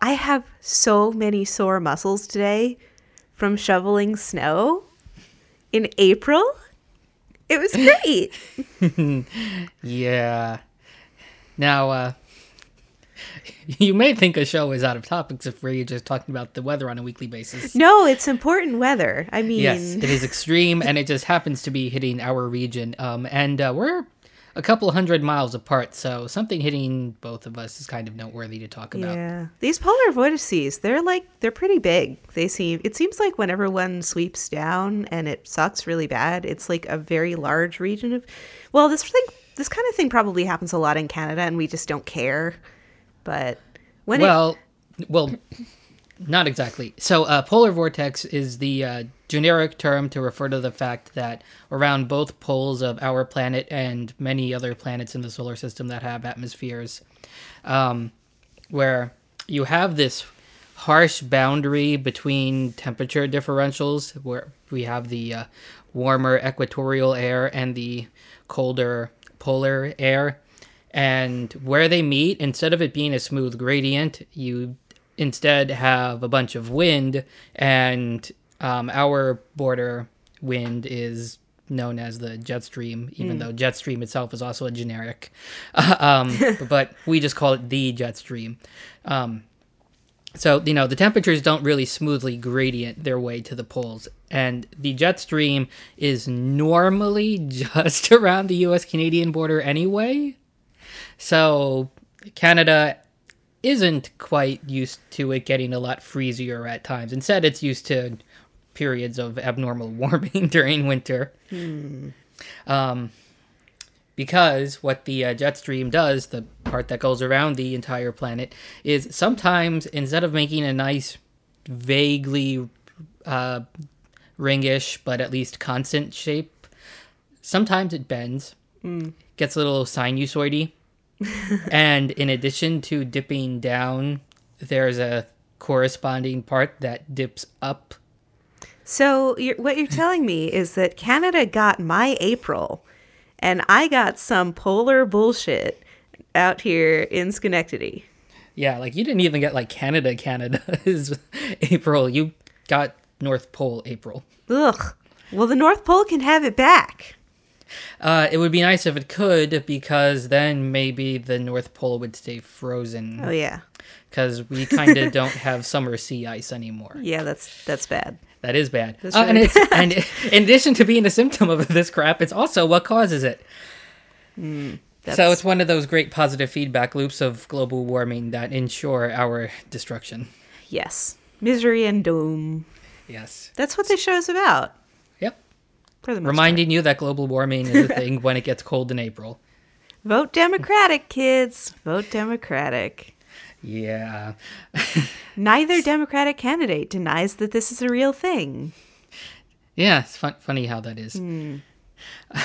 I have so many sore muscles today from shoveling snow in April. It was great. Yeah. Now, uh, you may think a show is out of topics if we're just talking about the weather on a weekly basis. no, it's important weather. I mean, Yes, it is extreme, and it just happens to be hitting our region. Um, and uh, we're a couple hundred miles apart, so something hitting both of us is kind of noteworthy to talk about. yeah. These polar vortices, they're like they're pretty big. They seem it seems like whenever one sweeps down and it sucks really bad, it's like a very large region of Well, this thing this kind of thing probably happens a lot in Canada and we just don't care. But when it Well, well, not exactly. So, uh, polar vortex is the uh, generic term to refer to the fact that around both poles of our planet and many other planets in the solar system that have atmospheres, um, where you have this harsh boundary between temperature differentials, where we have the uh, warmer equatorial air and the colder polar air. And where they meet, instead of it being a smooth gradient, you instead have a bunch of wind, and um, our border wind is known as the jet stream, even though jet stream itself is also a generic. um, but we just call it the jet stream. Um, so, you know, the temperatures don't really smoothly gradient their way to the poles. And the jet stream is normally just around the US Canadian border anyway. So, Canada isn't quite used to it getting a lot freezier at times. Instead, it's used to periods of abnormal warming during winter. Um, because what the uh, jet stream does, the part that goes around the entire planet, is sometimes instead of making a nice, vaguely uh, ringish but at least constant shape, sometimes it bends, gets a little sinusoidy, and in addition to dipping down, there's a corresponding part that dips up. So you're, what you're telling me is that Canada got my April, and I got some polar bullshit out here in Schenectady. Yeah, like you didn't even get like Canada, Canada is April. You got North Pole April. Ugh. Well, the North Pole can have it back. Uh, it would be nice if it could, because then maybe the North Pole would stay frozen. Oh yeah, Because we kind of don't have summer sea ice anymore. yeah. That's that's bad. That is bad. That's Uh, and really it's and in addition to being a symptom of this crap, it's also what causes it. That's, So it's one of those great positive feedback loops of global warming that ensure our destruction. yes, misery and doom. Yes. That's what this show is about. For the most Reminding you that global warming is a thing when it gets cold in April. vote Democratic, kids. Vote Democratic. Yeah. Neither Democratic candidate denies that this is a real thing. Yeah, it's fun- funny how that is. Hmm.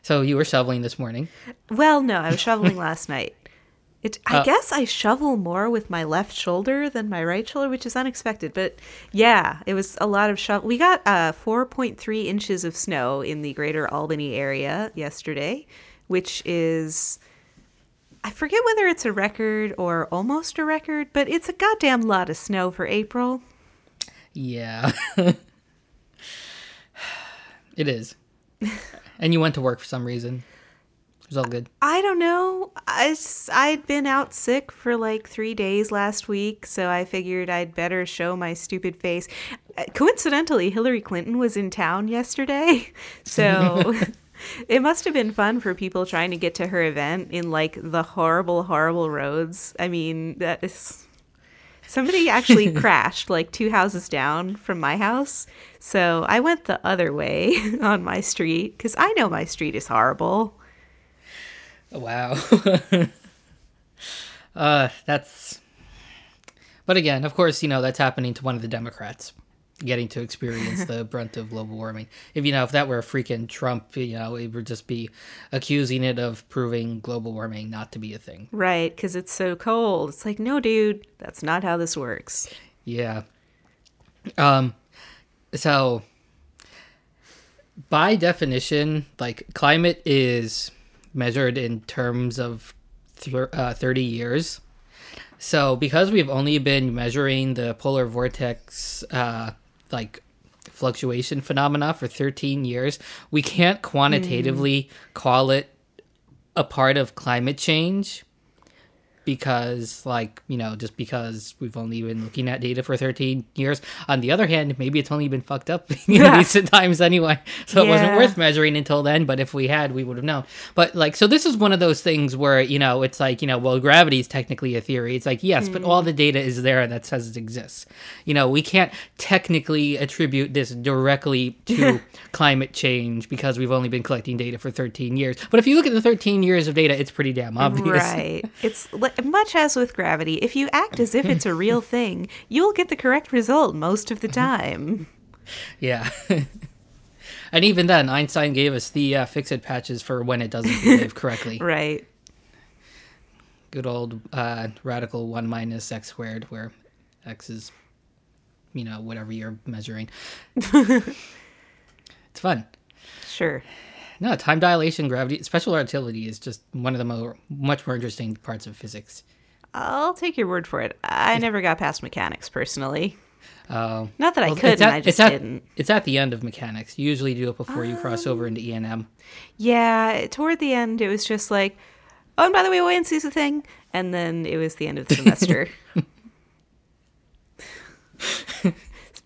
so you were shoveling this morning. Well, no, I was shoveling last night. It, I Uh, guess I shovel more with my left shoulder than my right shoulder, which is unexpected. But yeah, it was a lot of shovel. We got uh, 4.3 inches of snow in the greater Albany area yesterday, which is. I forget whether it's a record or almost a record, but it's a goddamn lot of snow for April. Yeah. it is. and you went to work for some reason. It was all good. I don't know. I, I'd been out sick for like three days last week, so I figured I'd better show my stupid face. Uh, Coincidentally, Hillary Clinton was in town yesterday, so it must have been fun for people trying to get to her event in like the horrible, horrible roads. I mean, that is. Somebody actually crashed like two houses down from my house. So I went the other way on my street because I know my street is horrible. Wow. uh, that's. But again, of course, you know, that's happening to one of the Democrats getting to experience the brunt of global warming. If, you know, if that were a freaking Trump, you know, it would just be accusing it of proving global warming not to be a thing. Right, because it's so cold. It's like, no, dude, that's not how this works. Yeah. Um, so by definition, like climate is measured in terms of thir- uh, 30 years. So because we've only been measuring the polar vortex, uh, like fluctuation phenomena for 13 years, we can't quantitatively call it a part of climate change because like you know just because we've only been looking at data for 13 years. On the other hand maybe it's only been fucked up in Yeah. recent times anyway. So it wasn't worth measuring until then but if we had we would have known. But like so this is one of those things where you know it's like you know well gravity is technically a theory. It's like yes but hmm. all the data is there that says it exists. You know we can't technically attribute this directly to climate change because we've only been collecting data for 13 years. But if you look at the 13 years of data it's pretty damn obvious. Right. It's li- much as with gravity. If you act as if it's a real thing, you'll get the correct result most of the time. Yeah. and even then, Einstein gave us the uh, fix-it patches for when it doesn't behave correctly. Right. Good old uh, radical 1 minus x squared, where x is, you know, whatever you're measuring. it's fun. Sure. No, time dilation, gravity, special relativity is just one of the more, much more interesting parts of physics. I'll take your word for it. I never got past mechanics personally. Uh, Not that I couldn't, it's at, I it's just at- didn't. It's at the end of mechanics. You usually do it before you cross over into E E&M. Yeah, toward the end, it was just like, oh, and by the way, buoyancy's a thing. And then it was the end of the semester.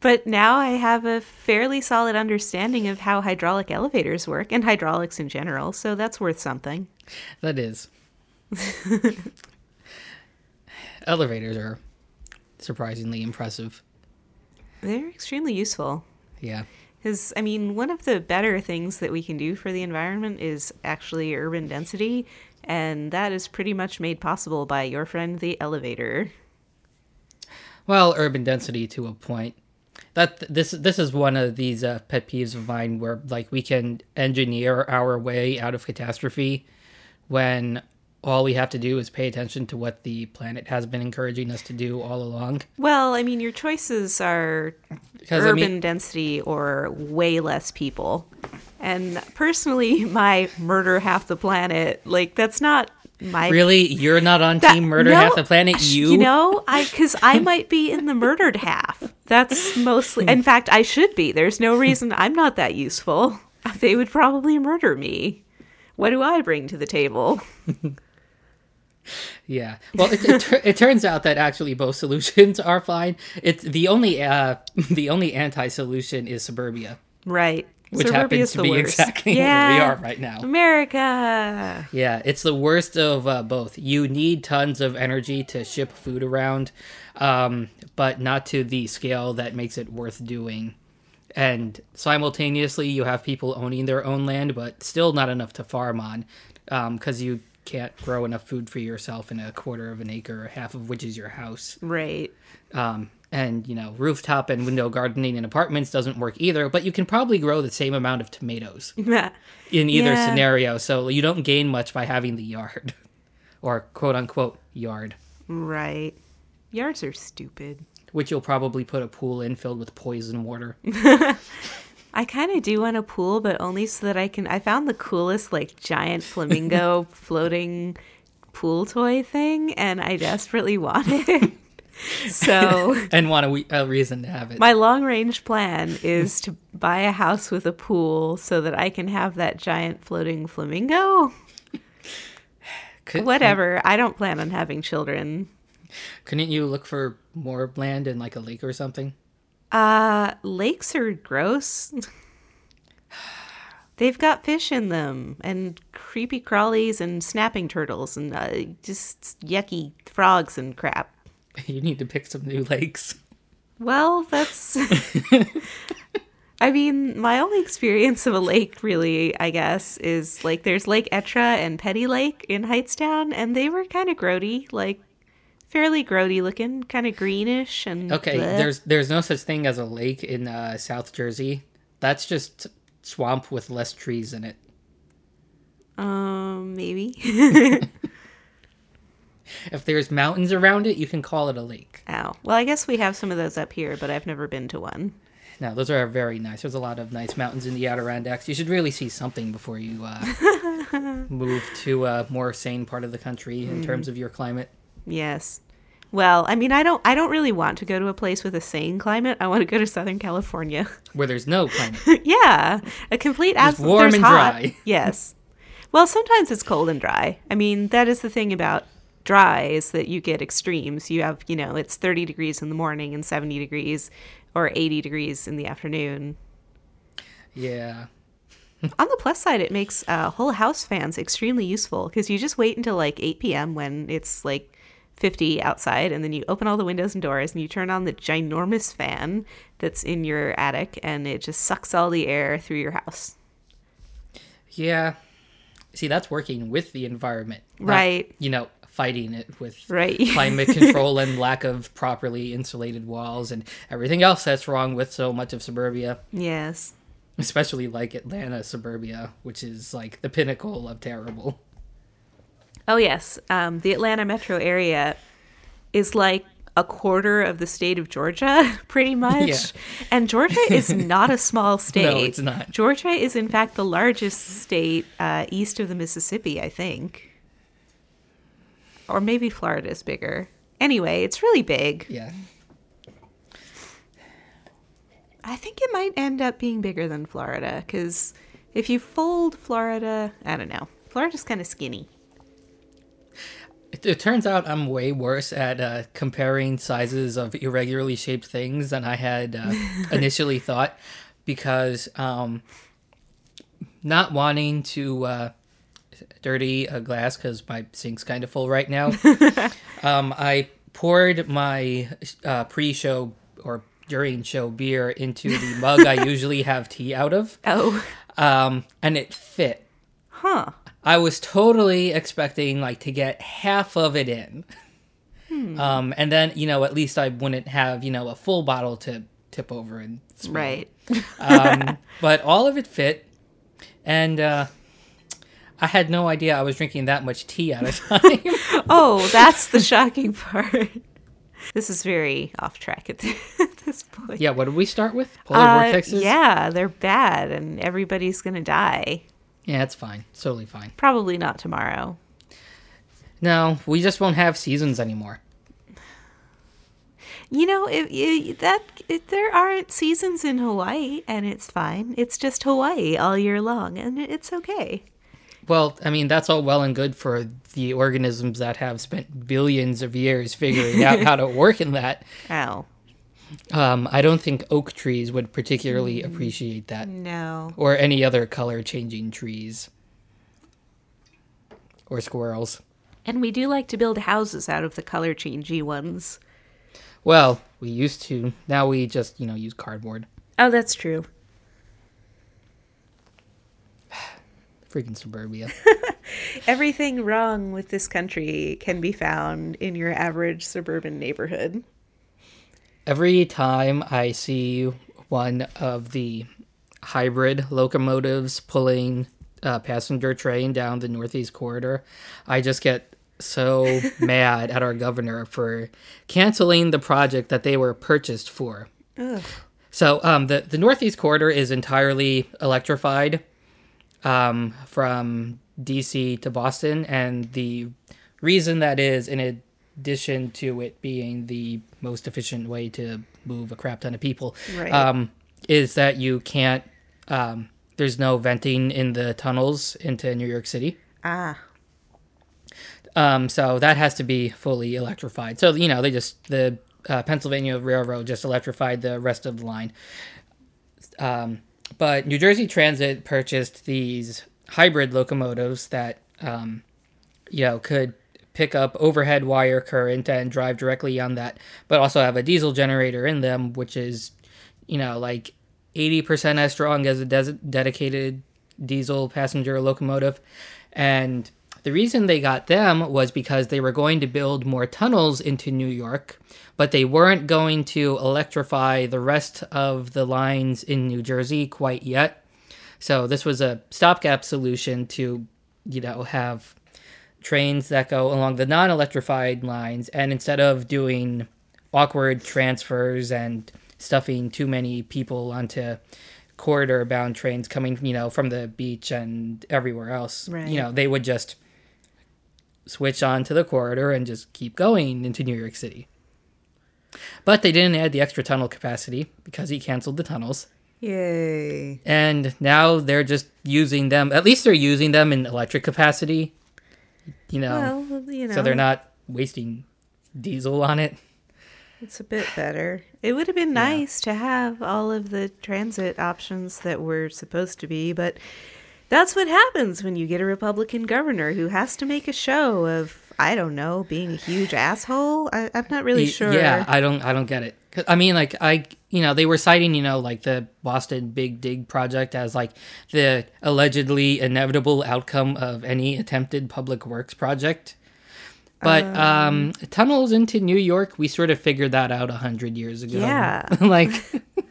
but now I have a fairly solid understanding of how hydraulic elevators work and hydraulics in general, so that's worth something. That is. Elevators are surprisingly impressive. They're extremely useful. Yeah. Because, I mean, one of the better things that we can do for the environment is actually urban density, and that is pretty much made possible by your friend the elevator. Well, urban density to a point. That this this is one of these uh, pet peeves of mine where like we can engineer our way out of catastrophe when all we have to do is pay attention to what the planet has been encouraging us to do all along. Well, I mean, your choices are Because I urban mean, density or way less people. And personally, my murder half the planet, like, that's not my. really, you're not on that- team murder no, half the planet. You, You know, I because I might be in the murdered half. That's mostly. In fact, I should be. There's no reason I'm not that useful. They would probably murder me. What do I bring to the table? Yeah. Well, it, it, it turns out that actually both solutions are fine. It's the only uh, the only anti-solution is suburbia, Right. Which happens Suburbia's to the be worst. exactly yeah. where we are right now. America. Yeah, it's the worst of uh, both. You need tons of energy to ship food around, um, but not to the scale that makes it worth doing. And simultaneously, you have people owning their own land, but still not enough to farm on, because you can't grow enough food for yourself in a quarter of an acre, half of which is your house. Right. Um, and you know, rooftop and window gardening in apartments doesn't work either. But you can probably grow the same amount of tomatoes in either Yeah. scenario, so you don't gain much by having the yard, or quote unquote yard, right. Yards are stupid. which you'll probably put a pool in filled with poison water. I kind of do want a pool, but only so that I can. I found the coolest, like, giant flamingo floating pool toy thing, and I desperately want it. So, and want a, we- a reason to have it. my long range plan is to buy a house with a pool so that I can have that giant floating flamingo. Could- Whatever. I don't plan on having children. Couldn't you look for more land in like a lake or something? Uh, lakes are gross. They've got fish in them and creepy crawlies and snapping turtles and uh, just yucky frogs and crap. You need to pick some new lakes. Well, that's. I mean, my only experience of a lake, really, I guess, is like there's Lake Etra and Peddie Lake in Hightstown, and they were kind of grody, like fairly grody looking, kind of greenish and. Okay, bleh. there's there's no such thing as a lake in uh, South Jersey. That's just swamp with less trees in it. Um, maybe. If there's mountains around it, you can call it a lake. Ow. Well, I guess we have some of those up here, but I've never been to one. No, those are very nice. There's a lot of nice mountains in the Adirondacks. You should really see something before you uh, move to a more sane part of the country in terms of your climate. Yes. Well, I mean, I don't I don't really want to go to a place with a sane climate. I want to go to Southern California. Where there's no climate. yeah, a complete absence. warm There's and hot. dry. Yes. Well, sometimes it's cold and dry. I mean, that is the thing about dry is that you get extremes. You have, you know, it's 30 degrees in the morning and 70 degrees or 80 degrees in the afternoon. Yeah. On the plus side, it makes uh, whole house fans extremely useful because you just wait until like 8 p.m. when it's like 50 outside, and then you open all the windows and doors and you turn on the ginormous fan that's in your attic, and it just sucks all the air through your house. Yeah. See, that's working with the environment. Right. you know, fighting it with Right. climate control and lack of properly insulated walls and everything else that's wrong with so much of suburbia, yes. especially like Atlanta suburbia, which is like the pinnacle of terrible. Oh, yes. Um, the Atlanta metro area is like a quarter of the state of Georgia, pretty much. Yeah. And Georgia is not a small state. No, it's not. Georgia is, in fact, the largest state uh, east of the Mississippi, I think. Or maybe Florida is bigger. Anyway, it's really big. Yeah. I think it might end up being bigger than Florida because if you fold Florida, I don't know. Florida's kind of skinny. It, it turns out I'm way worse at uh, comparing sizes of irregularly shaped things than I had uh, initially thought because um, not wanting to uh, dirty a glass because my sink's kind of full right now, um, I poured my uh, pre show or during show beer into the mug I usually have tea out of, Oh, um, and it fit. huh. I was totally expecting like to get half of it in. Um, and then, you know, at least I wouldn't have, you know, a full bottle to tip over and spill. Right. Um, but all of it fit. And uh, I had no idea I was drinking that much tea at a time. Oh, that's the shocking part. This is very off track at this point. yeah, what did we start with? Polar Uh, vortexes? yeah, they're bad and everybody's going to die. Yeah, it's fine. It's totally fine. Probably not tomorrow. No, we just won't have seasons anymore. You know, if, if that if there aren't seasons in Hawaii and it's fine. It's just Hawaii all year long and it's okay. Well, I mean, that's all well and good for the organisms that have spent billions of years figuring out how to work in that. Oh, Um, I don't think oak trees would particularly appreciate that, no. or any other color changing trees, or squirrels. And we do like to build houses out of the color changey ones. Well, we used to. Now we just, you know, use cardboard. Oh, that's true. Freaking suburbia. Everything wrong with this country can be found in your average suburban neighborhood. Every time I see one of the hybrid locomotives pulling a passenger train down the Northeast Corridor, I just get so mad at our governor for canceling the project that they were purchased for. Ugh. So um, the the Northeast Corridor is entirely electrified um, from DC to Boston, and the reason that is, in addition to it being the most efficient way to move a crap ton of people, Right. um, is that you can't. Um, there's no venting in the tunnels into New York City. Ah, Um, so that has to be fully electrified. So you know they just the uh, Pennsylvania Railroad just electrified the rest of the line. Um, but New Jersey Transit purchased these hybrid locomotives that um, you know could pick up overhead wire current and drive directly on that, but also have a diesel generator in them, which is you know like eighty percent as strong as a des- dedicated diesel passenger locomotive, and the reason they got them was because they were going to build more tunnels into New York, but they weren't going to electrify the rest of the lines in New Jersey quite yet. So this was a stopgap solution to, you know, have trains that go along the non-electrified lines and instead of doing awkward transfers and stuffing too many people onto corridor bound trains coming, you know, from the beach and everywhere else, Right. you know, they would just switch on to the corridor and just keep going into New York City. But they didn't add the extra tunnel capacity because he canceled the tunnels. Yay. And now they're just using them, at least they're using them in electric capacity. You know, Well, you know, so they're not wasting diesel on it. It's a bit better. It would have been nice to have all of the transit options that were supposed to be, but that's what happens when you get a Republican governor who has to make a show of, I don't know, being a huge asshole. I, I'm not really sure. Yeah, I don't I don't get it. I mean like I you know, they were citing, you know, like the Boston Big Dig project as like the allegedly inevitable outcome of any attempted public works project. But um, tunnels into New York, we sort of figured that out a hundred years ago. Yeah. like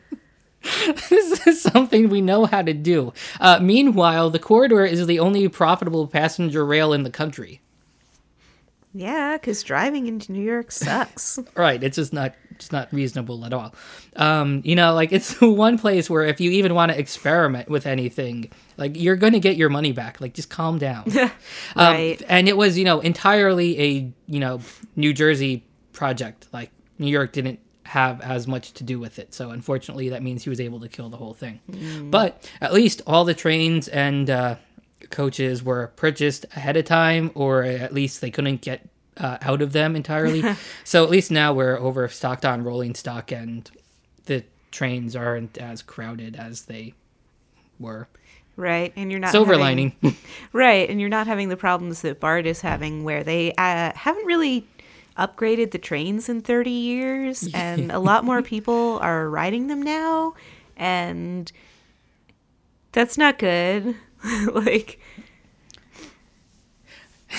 this is something we know how to do. Uh, meanwhile, the corridor is the only profitable passenger rail in the country. Yeah, because driving into New York sucks. Right, it's just not it's not reasonable at all. Um, you know, like it's one place where if you even want to experiment with anything, like you're going to get your money back. Like just calm down. Um, Right. and it was, you know, entirely a, you know, New Jersey project. Like New York didn't have as much to do with it. So unfortunately, that means he was able to kill the whole thing. But at least all the trains and uh, coaches were purchased ahead of time, or at least they couldn't get uh, out of them entirely. so at least now we're overstocked on rolling stock, and the trains aren't as crowded as they were. right, and you're not Silver having- lining. Right, and you're not having the problems that BART is having, where they uh, haven't really upgraded the trains in 30 years, and a lot more people are riding them now, and that's not good. like,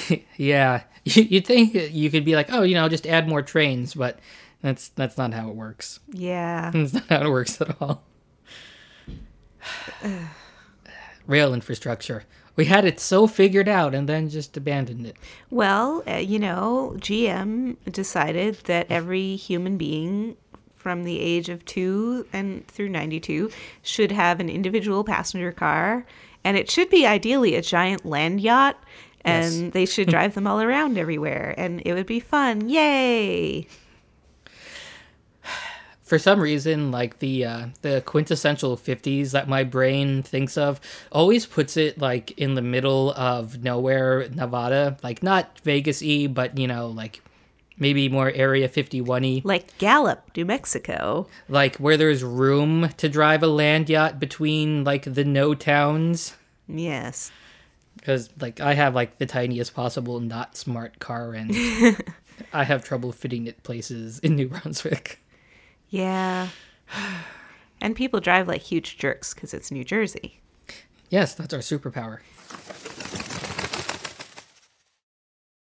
Yeah, you, you'd think you could be like, oh, you know, just add more trains, but that's that's not how it works. yeah, That's not how it works at all. Rail infrastructure. We had it so figured out and then just abandoned it. Well, uh, you know, GM decided that every human being from the age of two and through 92 should have an individual passenger car, and it should be ideally a giant land yacht, and Yes. they should drive them all around everywhere, and it would be fun. Yay! For some reason, like the uh, the quintessential '50s that my brain thinks of, always puts it like in the middle of nowhere, Nevada. Like not Vegas-y, but you know, like maybe more Area 51-y. Like Gallup, New Mexico. like where there's room to drive a land yacht between like the no towns Yes. because like i have like the tiniest possible not smart car and i have trouble fitting it places in new brunswick Yeah. And people drive like huge jerks because it's New Jersey. yes that's our superpower